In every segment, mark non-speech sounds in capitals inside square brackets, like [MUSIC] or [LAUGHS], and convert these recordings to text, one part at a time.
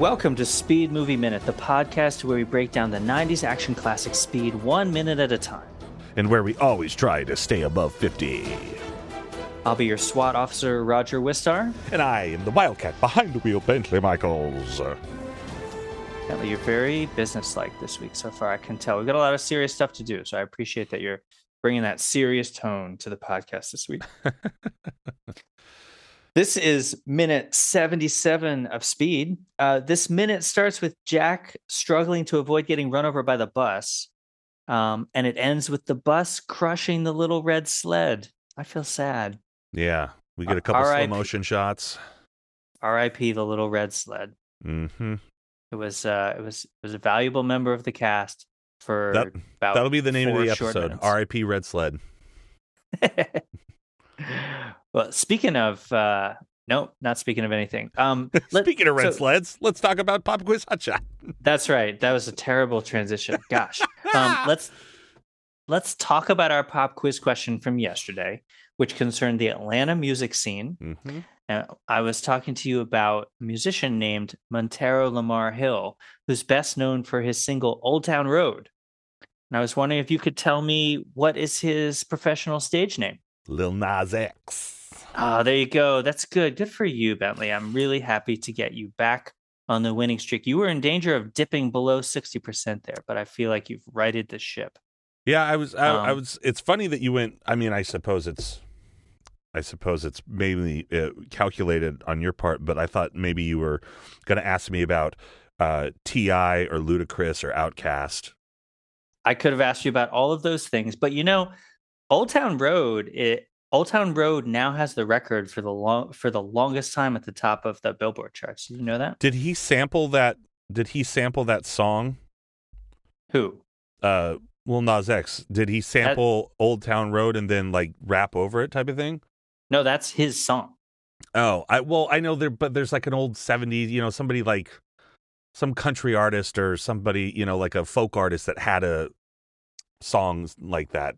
Welcome to Speed Movie Minute, the podcast where we break down the 90s action classic Speed one minute at a time. and where we always try to stay above 50. I'll be your SWAT officer, Roger Wistar. And I am the Wildcat behind the wheel, Bentley Michaels. Bentley, you're very businesslike this week so far. I can tell. We've got a lot of serious stuff to do, so I appreciate that you're bringing that serious tone to the podcast this week. [LAUGHS] this is minute 77 of Speed. Uh, this minute starts with Jack struggling to avoid getting run over by the bus, um, and it ends with the bus crushing the little red sled. I feel sad. Yeah, we get a couple slow motion shots. R.I.P. the little red sled. hmm It was uh, it was it was a valuable member of the cast for That- That'll be the name of the episode. R.I.P. Red Sled. [LAUGHS] [LAUGHS] well, speaking of uh no, not speaking of anything. Um [LAUGHS] let- Speaking of red so- sleds, let's talk about Pop Quiz Hot Shot. [LAUGHS] that's right. That was a terrible transition. Gosh. [LAUGHS] Um let's let's talk about our pop quiz question from yesterday, which concerned the Atlanta music scene. hmm Uh, I was talking to you about a musician named Montero Lamar Hill, who's best known for his single Old Town Road. And I was wondering if you could tell me what is his professional stage name? Lil Nas X. Ah, there you go. That's good. Good for you, Bentley. I'm really happy to get you back on the winning streak. You were in danger of dipping below 60% there, but I feel like you've righted the ship. Yeah, I was. I, I Um, was. It's funny that you went. I mean, I suppose it's. I suppose it's mainly uh, calculated on your part, but I thought maybe you were going to ask me about uh, T.I. or Ludacris or OutKast. I could have asked you about all of those things, but you know, Old Town Road, it Old Town Road now has the record for the long for the longest time at the top of the Billboard charts. Did you know that? Did he sample that? Did he sample that song? Who? Uh, Lil Nas X. Did he sample Old Town Road and then like rap over it, type of thing? No, that's his song. Oh, I well, I know there, but there's like an old '70s, you know, somebody like some country artist or somebody, you know, like a folk artist that had a songs like that.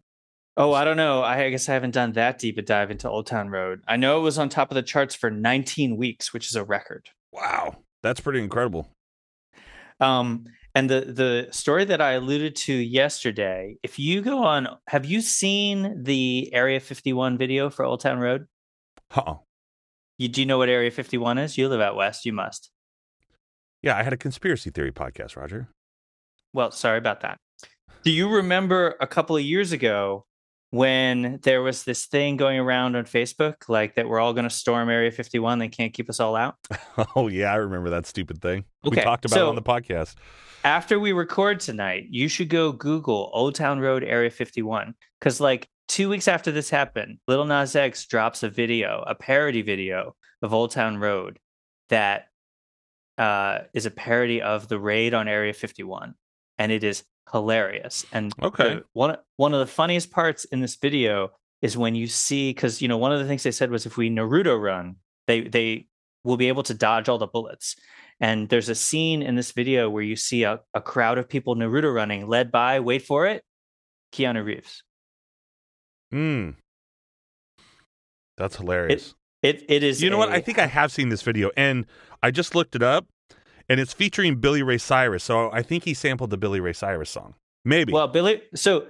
Oh, I don't know. I guess I haven't done that deep a dive into Old Town Road. I know it was on top of the charts for 19 weeks, which is a record. Wow, that's pretty incredible. Um, and the the story that I alluded to yesterday, if you go on, have you seen the Area 51 video for Old Town Road? Huh. You do you know what Area 51 is? You live out west, you must. Yeah, I had a conspiracy theory podcast, Roger. Well, sorry about that. Do you remember a couple of years ago when there was this thing going around on Facebook, like that we're all going to storm Area 51? They can't keep us all out. [LAUGHS] Oh yeah, I remember that stupid thing. We talked about so- it on the podcast. After we record tonight, you should go Google Old Town Road Area 51 because, like, two weeks after this happened, Little Nas X drops a video, a parody video of Old Town Road that uh, is a parody of the raid on Area 51, and it is hilarious. And Okay. the- one one of the funniest parts in this video is when you see because you know one of the things they said was if we Naruto run, they they will be able to dodge all the bullets. And there's a scene in this video where you see a, a crowd of people Naruto running, led by wait for it, Keanu Reeves. Hmm. That's hilarious. It it is. you know what? I think I have seen this video, and I just looked it up, and it's featuring Billy Ray Cyrus. So I think he sampled the Billy Ray Cyrus song. Maybe. Well, Billy. So,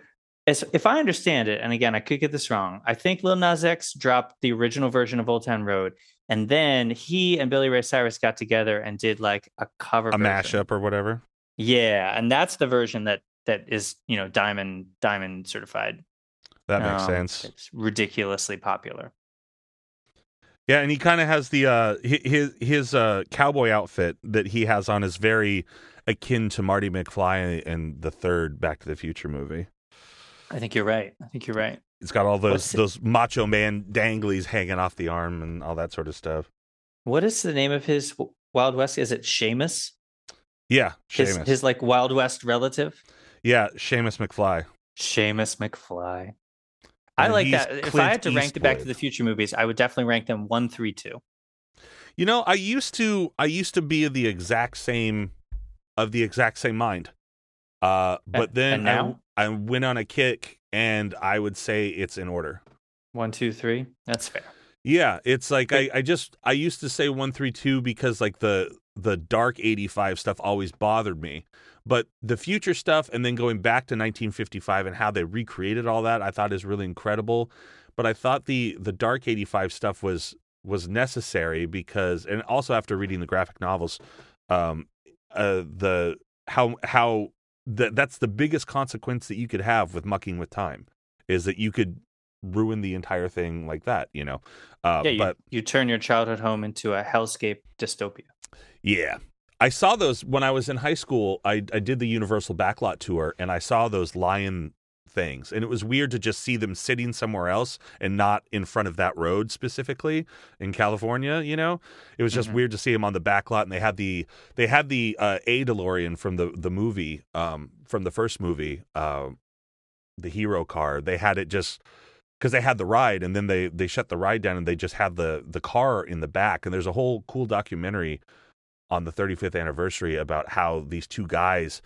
as if I understand it, and again, I could get this wrong. I think Lil Nas X dropped the original version of Old Town Road, and then he and Billy Ray Cyrus got together and did like a cover, a version. mashup or whatever. Yeah, and that's the version that that is you know diamond diamond certified. That makes Um, sense. It's ridiculously popular. Yeah, and he kind of has the uh his his uh cowboy outfit that he has on is very akin to Marty McFly in the third Back to the Future movie. I think you're right. I think you're right. It's got all those What's it- those macho man danglies hanging off the arm and all that sort of stuff. What is the name of his Wild West? Is it Seamus? Yeah, His Seamus. his like Wild West relative? yeah, Seamus McFly. Seamus McFly. I like that. If I had to rank the Back to the Future movies, I would definitely rank them one, three, two. You know, I used to I used to be of the exact same of the exact same mind. Uh but then? I, I went on a kick and I would say it's in order. One, two, three. That's fair. Yeah, it's like I, I just I used to say one three two because like the the dark 85 stuff always bothered me. But the future stuff and then going back to 1955 and how they recreated all that, I thought is really incredible. But I thought the the dark 85 stuff was was necessary because and also after reading the graphic novels um uh the how how that that's the biggest consequence that you could have with mucking with time is that you could ruin the entire thing like that, you know. Uh, yeah, you, but you turn your childhood home into a hellscape dystopia. yeah, I saw those when I was in high school. I I did the Universal Backlot tour, and I saw those lion things, and it was weird to just see them sitting somewhere else and not in front of that road specifically in California. You know, it was just Mhm. weird to see them on the backlot, and they had the they had the uh, A DeLorean from the the movie um from the first movie, uh, the hero car. They had it just because they had the ride and then they they shut the ride down and they just had the the car in the back and there's a whole cool documentary on the 35th anniversary about how these two guys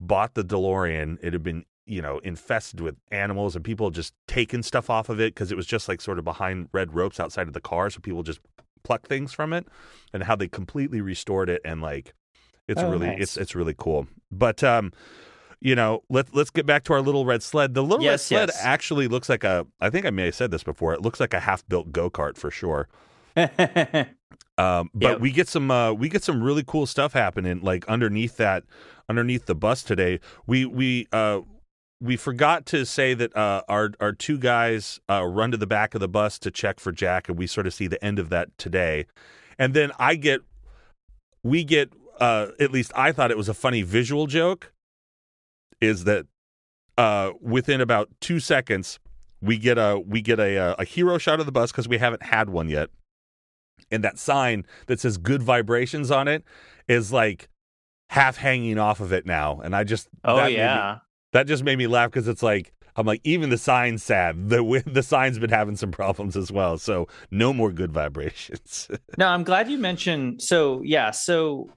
bought the DeLorean it had been you know infested with animals and people just taking stuff off of it because it was just like sort of behind red ropes outside of the car so people just pluck things from it and how they completely restored it and like it's Oh, really nice. it's it's really cool but um you know, let let's get back to our little red sled. The little red sled yes. actually looks like a. I think I may have said this before. It looks like a half built go kart for sure. [LAUGHS] Um, but Yep. we get some uh, we get some really cool stuff happening like underneath that underneath the bus today. We we uh, we forgot to say that uh, our our two guys uh, run to the back of the bus to check for Jack, and we sort of see the end of that today. And then I get we get uh, at least I thought it was a funny visual joke. Is that uh, within about two seconds we get a we get a a hero shot of the bus because we haven't had one yet and that sign that says good vibrations on it is like half hanging off of it now and i just oh that made me- yeah. that just made me laugh because it's like i'm like even the sign's sad the the sign's been having some problems as well so no more good vibrations [LAUGHS] No, I'm glad you mentioned. So yeah, so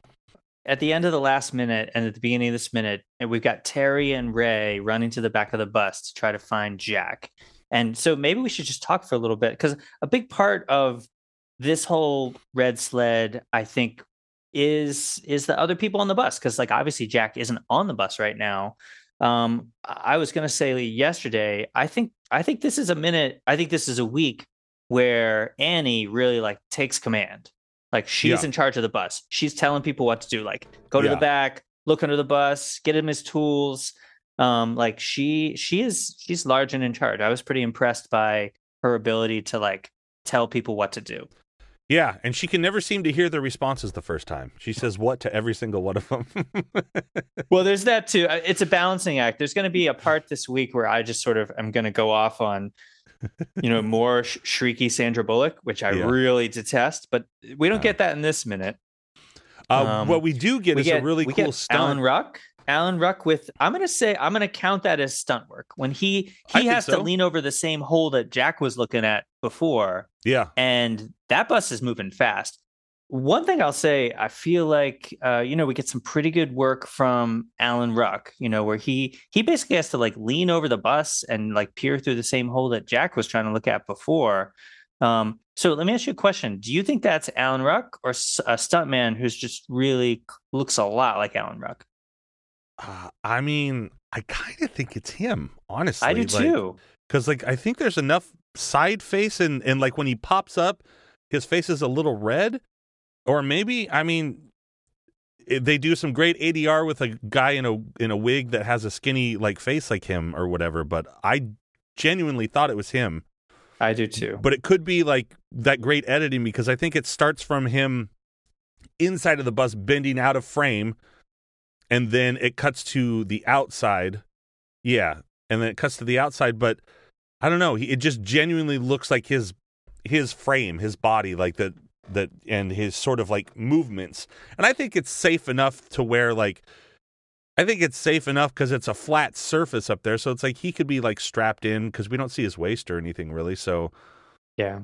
at the end of the last minute and at the beginning of this minute, and we've got Terry and Ray running to the back of the bus to try to find Jack. And so maybe we should just talk for a little bit because a big part of this whole red sled, I think, is is the other people on the bus because like obviously Jack isn't on the bus right now. Um, I was gonna say yesterday. I think I think this is a minute. I think this is a week where Annie really like takes command. Like she's Yeah. in charge of the bus. She's telling people what to do. Like go to Yeah. the back, look under the bus, get him his tools. Um, like she she is she's large and in charge. I was pretty impressed by her ability to like tell people what to do. Yeah and she can never seem to hear the responses the first time she says what to every single one of them [LAUGHS] Well, there's that too. Uh, It's a balancing act. There's going to be a part this week where I just sort of am going to go off on, you know, more sh- shrieky Sandra Bullock, which I Yeah. really detest. But we don't Uh, get that in this minute. uh, Um, what we do get is get a really cool stunt Alan Ruck. Alan Ruck with I'm going to say I'm going to count that as stunt work when he he think has so. to lean over the same hole that Jack was looking at before, yeah and that bus is moving fast. One thing I'll say, I feel like uh, you know we get some pretty good work from Alan Ruck. You know where he he basically has to like lean over the bus and like peer through the same hole that Jack was trying to look at before. Um, so let me ask you a question: Do you think that's Alan Ruck or a stuntman who's just really looks a lot like Alan Ruck? Uh, i mean i kind of think it's him honestly I do Like, too. because like I think there's enough side face and and like when he pops up, his face is a little red, or maybe I mean they do some great ADR with a guy in a in a wig that has a skinny like face like him or whatever. But I genuinely thought it was him, I do too. but it could be like that great editing because I think it starts from him inside of the bus bending out of frame, and then it cuts to the outside. Yeah, and then it cuts to the outside, but I don't know. He, it just genuinely looks like his his frame, his body, like that that, and his sort of like movements. And I think it's safe enough to where like. I think it's safe enough because it's a flat surface up there, so it's like he could be like strapped in because we don't see his waist or anything really. So Yeah.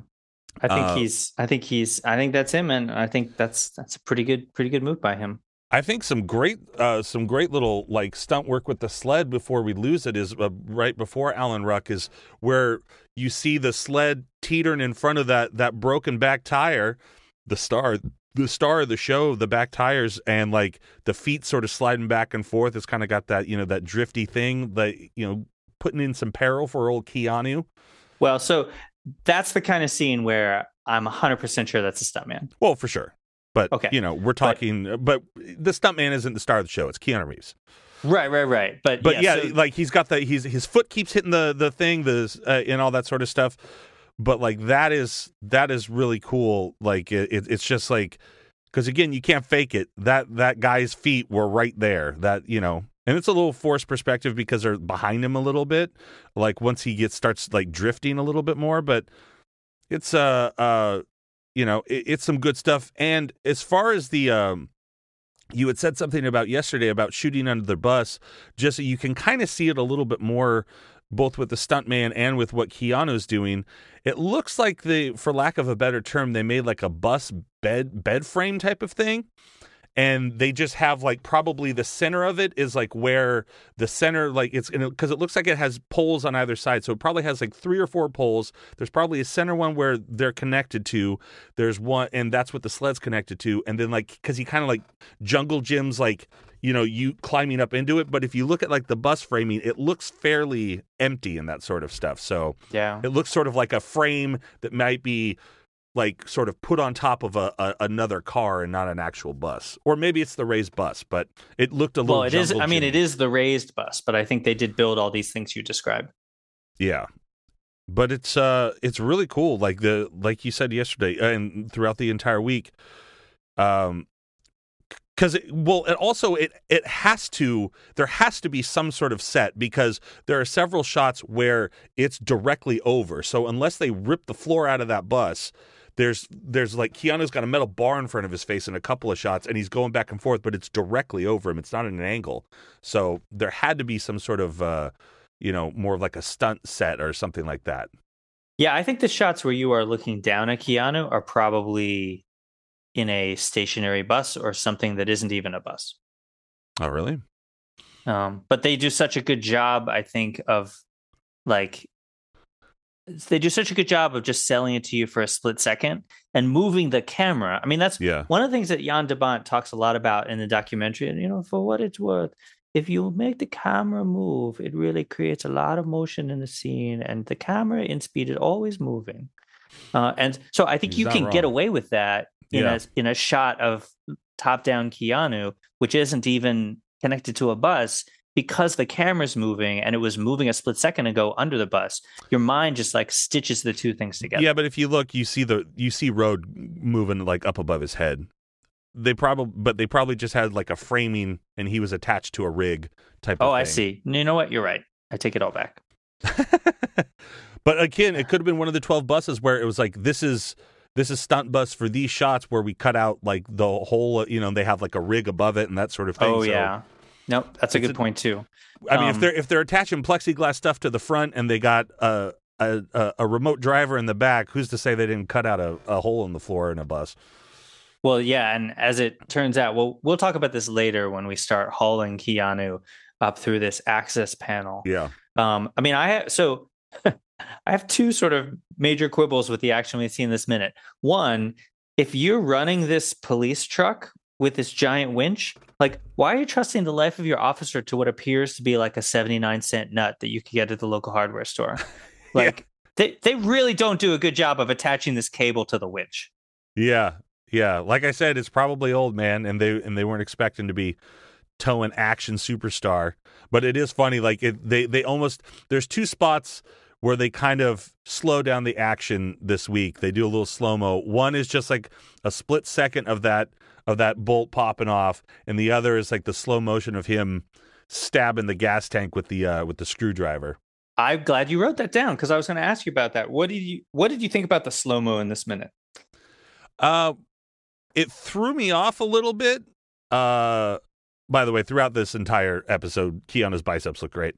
I think Uh, he's I think he's I think that's him and I think that's that's a pretty good pretty good move by him. I think some great, uh, some great little like stunt work with the sled before we lose it is uh, right before Alan Ruck is where you see the sled teetering in front of that that broken back tire, the star, the star of the show, the back tires, and like the feet sort of sliding back and forth. It's kind of got that you know that drifty thing that you know putting in some peril for old Keanu. Well, so that's the kind of scene where I'm 100% sure that's a stuntman. Well, for sure. But Okay. you know, we're talking. But, the stuntman isn't the star of the show. It's Keanu Reeves. Right, right, right. But, But yeah, so- like he's got the he's his foot keeps hitting the the thing, the uh, and all that sort of stuff. But like that is that is really cool. Like it, it it's just like because again, you can't fake it. That that guy's feet were right there. That you know. And it's a little forced perspective because they're behind him a little bit. Like once he gets starts like drifting a little bit more, but it's uh uh you know it, it's some good stuff. And as far as the um you had said something about yesterday about shooting under the bus, just so you can kind of see it a little bit more, both with the stuntman and with what Keanu's doing. It looks like they, for lack of a better term, they made like a bus bed bed frame type of thing. And they just have like probably the center of it is like where the center like it's because it looks like it has poles on either side, so it probably has like three or four poles. There's probably a center one where they're connected to. There's one, and that's what the sled's connected to. And then like because he kind of like jungle gyms like you know you climbing up into it but if you look at like the bus framing it looks fairly empty and that sort of stuff so yeah. it looks sort of like a frame that might be like sort of put on top of a, a another car and not an actual bus or maybe it's the raised bus but it looked a little Well, it is. I mean, it is the raised bus, but I think they did build all these things you described. Yeah. But it's uh it's really cool like the like you said yesterday uh, and throughout the entire week um cuz well it also it it has to there has to be some sort of set because there are several shots where it's directly over. So unless they rip the floor out of that bus there's there's like Keanu's got a metal bar in front of his face in a couple of shots and he's going back and forth but it's directly over him. It's not at an angle. So there had to be some sort of uh you know, more of like a stunt set or something like that. Yeah, I think the shots where you are looking down at Keanu are probably in a stationary bus or something that isn't even a bus. Oh, really? Um, but they do such a good job, I think, of like they do such a good job of just selling it to you for a split second and moving the camera. I mean, that's Yeah. one of the things that Jan de Bont talks a lot about in the documentary. And you know, for what it's worth, if you make the camera move, it really creates a lot of motion in the scene, and the camera in speed is always moving. Uh, and so I think He's you can get away with that in Yeah. a in a shot of top down Keanu, which isn't even connected to a bus because the camera's moving and it was moving a split second ago under the bus. Your mind just like stitches the two things together. Yeah, but if you look, you see the you see road moving like up above his head. They probably, but they probably just had like a framing, and he was attached to a rig type. Of Oh, I see. You know what? You're right. I take it all back. [LAUGHS] but again, it could have been one of the twelve buses where it was like this is this is stunt bus for these shots where we cut out like the whole, you know, they have like a rig above it and that sort of thing. Oh So, yeah. Nope, that's a good a- point too. I mean, if Um, they're if they're attaching plexiglass stuff to the front and they got a a, a, a remote driver in the back, who's to say they didn't cut out a, a hole in the floor in a bus? Well, yeah, and as it turns out, well, we'll talk about this later when we start hauling Keanu up through this access panel. Yeah. Um, I mean, I have so [LAUGHS] I have two sort of major quibbles with the action we've seen this minute. One, if you're running this police truck with this giant winch, like why are you trusting the life of your officer to what appears to be like a 79 cent nut that you could get at the local hardware store? [LAUGHS] Like they, they really don't do a good job of attaching this cable to the winch. Yeah, yeah. Like I said, it's probably old man, and they and they weren't expecting to be towing action superstar. But it is funny. Like it, they they almost there's two spots where they kind of slow down the action this week. They do a little slow mo. One is just like a split second of that of that bolt popping off, and the other is like the slow motion of him stabbing the gas tank with the uh, with the screwdriver. I'm glad you wrote that down because I was going to ask you about that. What did you What did you think about the slow mo in this minute? Uh, it threw me off a little bit. Uh, by the way, throughout this entire episode, Keanu's biceps look great.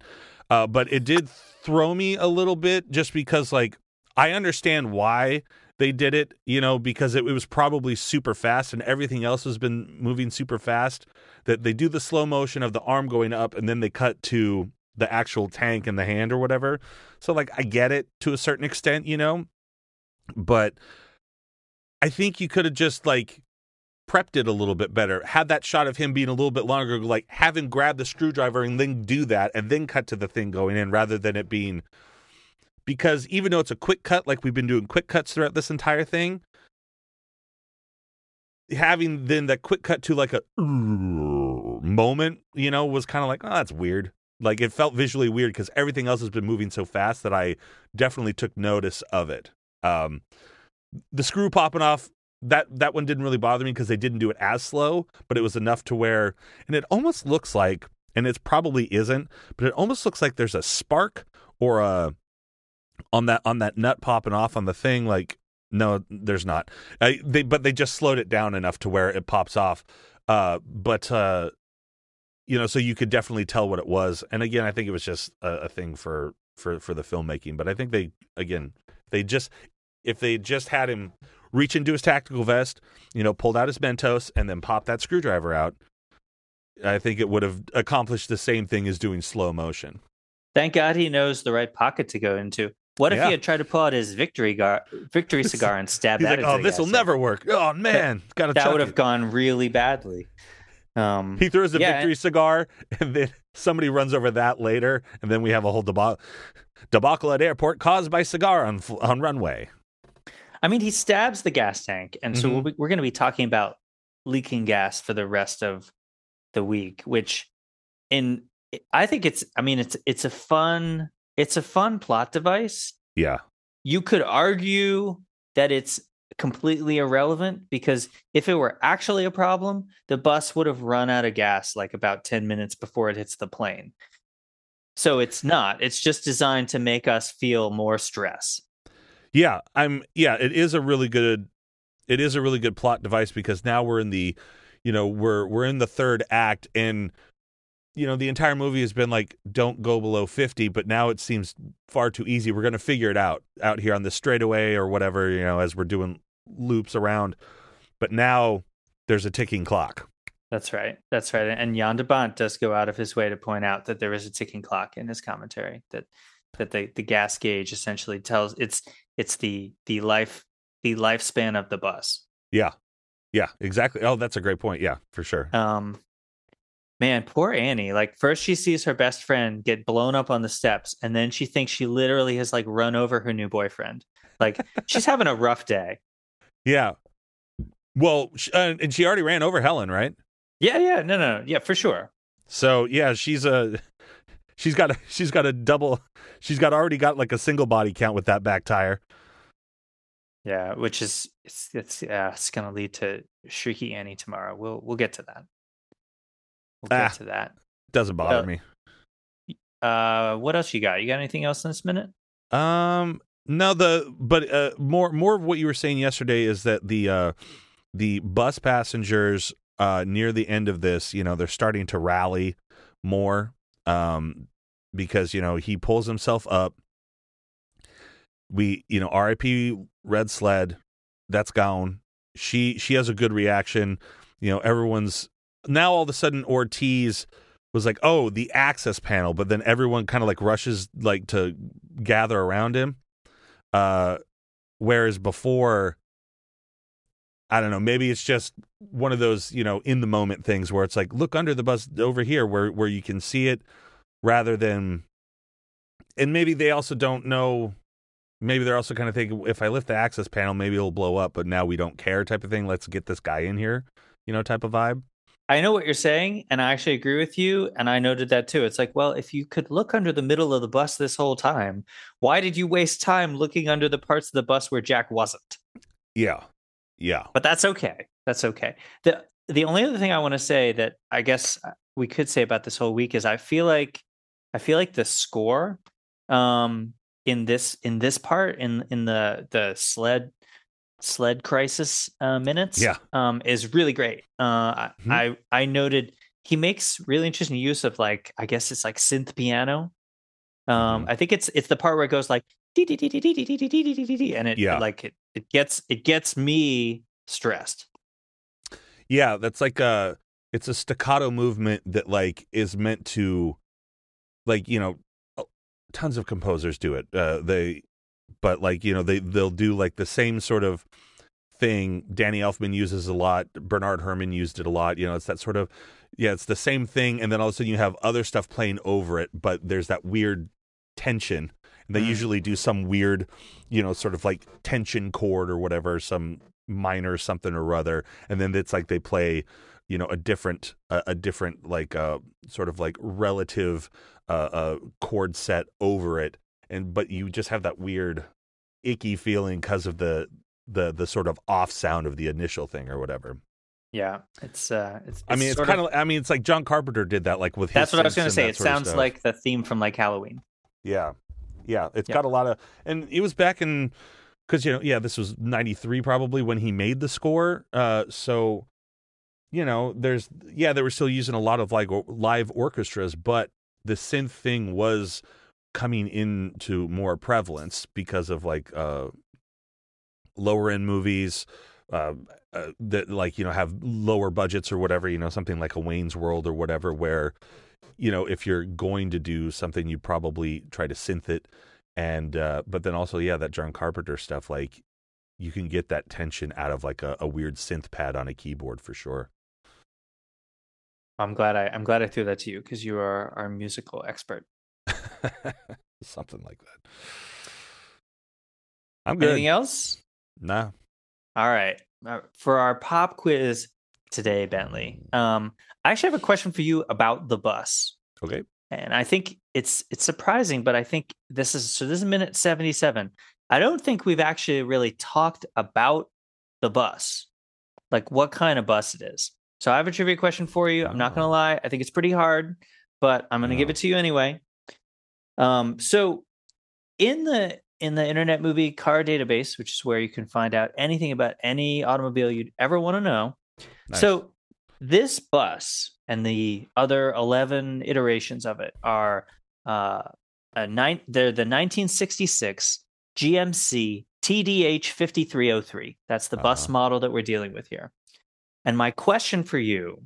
Uh, but it did throw me a little bit just because, like, I understand why they did it, you know, because it, it was probably super fast and everything else has been moving super fast. That they do the slow motion of the arm going up and then they cut to the actual tank in the hand or whatever. So, like, I get it to a certain extent, you know, but I think you could have just like prepped it a little bit better. Had that shot of him being a little bit longer, like have him grab the screwdriver and then do that and then cut to the thing going in rather than it being because even though it's a quick cut, like we've been doing quick cuts throughout this entire thing, having then that quick cut to like a moment, you know, was kind of like, oh, that's weird. Like it felt visually weird because everything else has been moving so fast that I definitely took notice of it. Um, the screw popping off that that one didn't really bother me because they didn't do it as slow, but it was enough to where, and it almost looks like, and it probably isn't, but it almost looks like there's a spark or a on that on that nut popping off on the thing. Like, no, there's not. Uh, they but they just slowed it down enough to where it pops off. Uh, but uh, you know, so you could definitely tell what it was. And again, I think it was just a, a thing for for for the filmmaking. But I think they again they just if they just had him reach into his tactical vest, you know, pulled out his Mentos, and then popped that screwdriver out, I think it would have accomplished the same thing as doing slow motion. Thank God he knows the right pocket to go into. What if Yeah. he had tried to pull out his victory gar- victory [LAUGHS] cigar and stab that? like, "Oh, this will never work. Oh man, [LAUGHS] got to That would it." have gone really badly. Um, He throws the Yeah, victory cigar, [LAUGHS] and then somebody runs over that later, and then we have a whole debacle, debacle at airport caused by cigar on on runway. I mean, he stabs the gas tank, and so Mhm. we'll we're going to be talking about leaking gas for the rest of the week. Which, in I think it's, I mean, it's it's a fun it's a fun plot device. Yeah, You could argue that it's completely irrelevant because if it were actually a problem, the bus would have run out of gas like about ten minutes before it hits the plane. So it's not. It's just designed to make us feel more stress. yeah. I'm yeah. It is a really good. It is a really good plot device because now we're in the, you know, we're we're in the third act, and you know the entire movie has been like don't go below 50 but now it seems far too easy. We're going to figure it out out here on the straightaway or whatever you know as we're doing loops around. But now there's a ticking clock. That's right. That's right. And Jan de Bont does go out of his way to point out that there is a ticking clock in his commentary that that the, the gas gauge essentially tells it's it's the the life the lifespan of the bus. yeah. Yeah exactly. Oh that's a great point. Yeah for sure. Um man, poor Annie. Like first she sees her best friend get blown up on the steps and then she thinks she literally has like run over her new boyfriend. Like she's [LAUGHS] having a rough day. yeah well uh, and she already ran over helen right Yeah, yeah, no, no, yeah, for sure. so yeah she's a [LAUGHS] she's got a she's got a double she's got already got like a single body count with that back tire Yeah, which is it's it's uh, it's gonna lead to Shrieky Annie tomorrow. We'll we'll get to that. We'll get Ah. to that. doesn't bother Uh, me Uh, what else you got? You got anything else in this minute? Um, no, the but uh, more more of what you were saying yesterday is that the uh, the bus passengers uh, near the end of this, you know, they're starting to rally more um, because you know he pulls himself up. We, you know, R.I.P. Red Sled, that's gone. She she has a good reaction. You know, everyone's now all of a sudden Ortiz was like, "Oh, the access panel," but then everyone kind of like rushes like to gather around him. Uh, whereas before, I don't know, maybe it's just one of those you know in the moment things where it's like, look under the bus over here where where you can see it, rather than, and maybe they also don't know. Maybe they're also kind of thinking, if I lift the access panel, maybe it'll blow up, but now we don't care, type of thing. Let's get this guy in here, you know, type of vibe. I know what you're saying, and I actually agree with you. And I noted that too. It's like, well, if you could look under the middle of the bus this whole time, why did you waste time looking under the parts of the bus where Jack wasn't? Yeah, yeah, But that's okay. That's okay. the The only other thing I want to say that I guess uh, we could say about this whole week is I feel like I feel like the score um, in this in this part in in the the sled sled crisis uh, minutes yeah. um, is really great. Uh, mm-hmm. I I noted he makes really interesting use of like I guess it's like synth piano. Um, mm-hmm. I think it's it's the part where it goes like and it yeah. like it, it gets it gets me stressed. Yeah, that's like a it's a staccato movement that like is meant to like you know tons of composers do it. Uh, they but like, you know, they they'll do like the same sort of thing. Danny Elfman uses a lot. Bernard Herrmann used it a lot. You know, it's that sort of yeah, it's the same thing, and then all of a sudden you have other stuff playing over it, but there's that weird tension. And they Mm. usually do some weird, you know, sort of like tension chord or whatever, some minor something or other, and then it's like they play, you know, a different, a, a different like uh sort of like relative uh, uh chord set over it, and but you just have that weird, icky feeling because of the the the sort of off sound of the initial thing or whatever. Yeah, it's uh, it's. I mean, it's kind of. I mean, it's like John Carpenter did that, like with his. That's what I was going to say. It sounds like the theme from like Halloween. Yeah, yeah. It's Yeah. got a lot of, and it was back in because you know, yeah, this was '93 probably when he made the score. Uh, so you know, there's yeah, they were still using a lot of like live orchestras, but the synth thing was coming into more prevalence because of like uh lower end movies uh, uh that like you know have lower budgets or whatever you know something like a Wayne's World or whatever where you know if you're going to do something you probably try to synth it and uh but then also yeah that John Carpenter stuff like you can get that tension out of like a, a weird synth pad on a keyboard for sure I'm glad I I'm glad I threw that to you because you are our musical expert. [LAUGHS] something like that I'm good Anything else? nah All right. Uh, For our pop quiz today, Bentley, um, I actually have a question for you about the bus. okay And I think it's it's surprising, but I think this is so this is minute 77. I don't think we've actually really talked about the bus. Like what kind of bus it is. So I have a trivia question for you. I'm not Oh. gonna lie. I think it's pretty hard, but I'm gonna give Oh. it to you anyway. Um, so in the in the Internet Movie Car Database, which is where you can find out anything about any automobile you'd ever want to know, Nice. so this bus and the other 11 iterations of it are uh, a nine, they're the 1966 GMC TDH 5303. That's the bus Uh-huh. model that we're dealing with here. And my question for you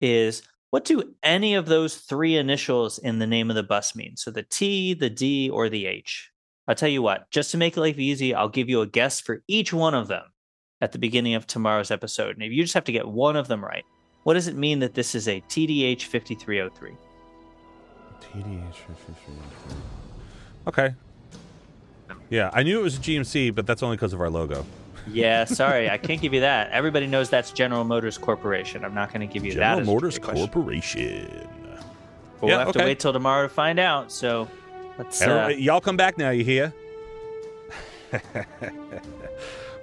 is what do any of those three initials in the name of the bus mean? So the T, the D, or the H? I'll tell you what, just to make life easy, I'll give you a guess for each one of them at the beginning of tomorrow's episode. And if you just have to get one of them right, what does it mean that this is a TDH 5303? TDH 5303. okay yeah I knew it was a GMC but that's only because of our logo Yeah, sorry, I can't give you that. Everybody knows that's General Motors Corporation. I'm not going to give you General that. General Motors. Corporation But we'll Yeah, have okay. to wait till tomorrow to find out. So let's. Uh, Everybody- y'all come back now, you hear? [LAUGHS]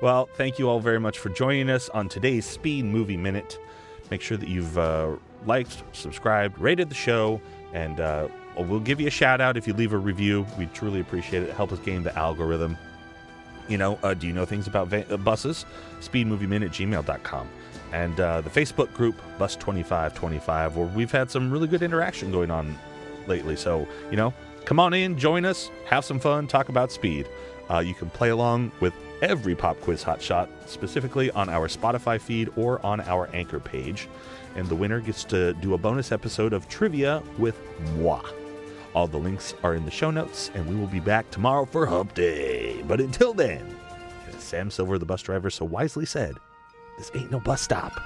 well, thank you all very much for joining us on today's Speed Movie Minute. Make sure that you've uh, liked, subscribed, rated the show, and uh, we'll give you a shout out if you leave a review. We truly appreciate it. Help us gain the algorithm. You know, uh, do you know things about va- uh, buses? Speedmovieminute gmail.com. And uh, the Facebook group, Bus2525, where we've had some really good interaction going on lately. So, you know, come on in, join us, have some fun, talk about speed. Uh, you can play along with every pop quiz Hotshot, specifically on our Spotify feed or on our anchor page. And the winner gets to do a bonus episode of trivia with moi. All the links are in the show notes, and we will be back tomorrow for Hump Day. But until then, as Sam Silver, the bus driver, so wisely said, this ain't no bus stop.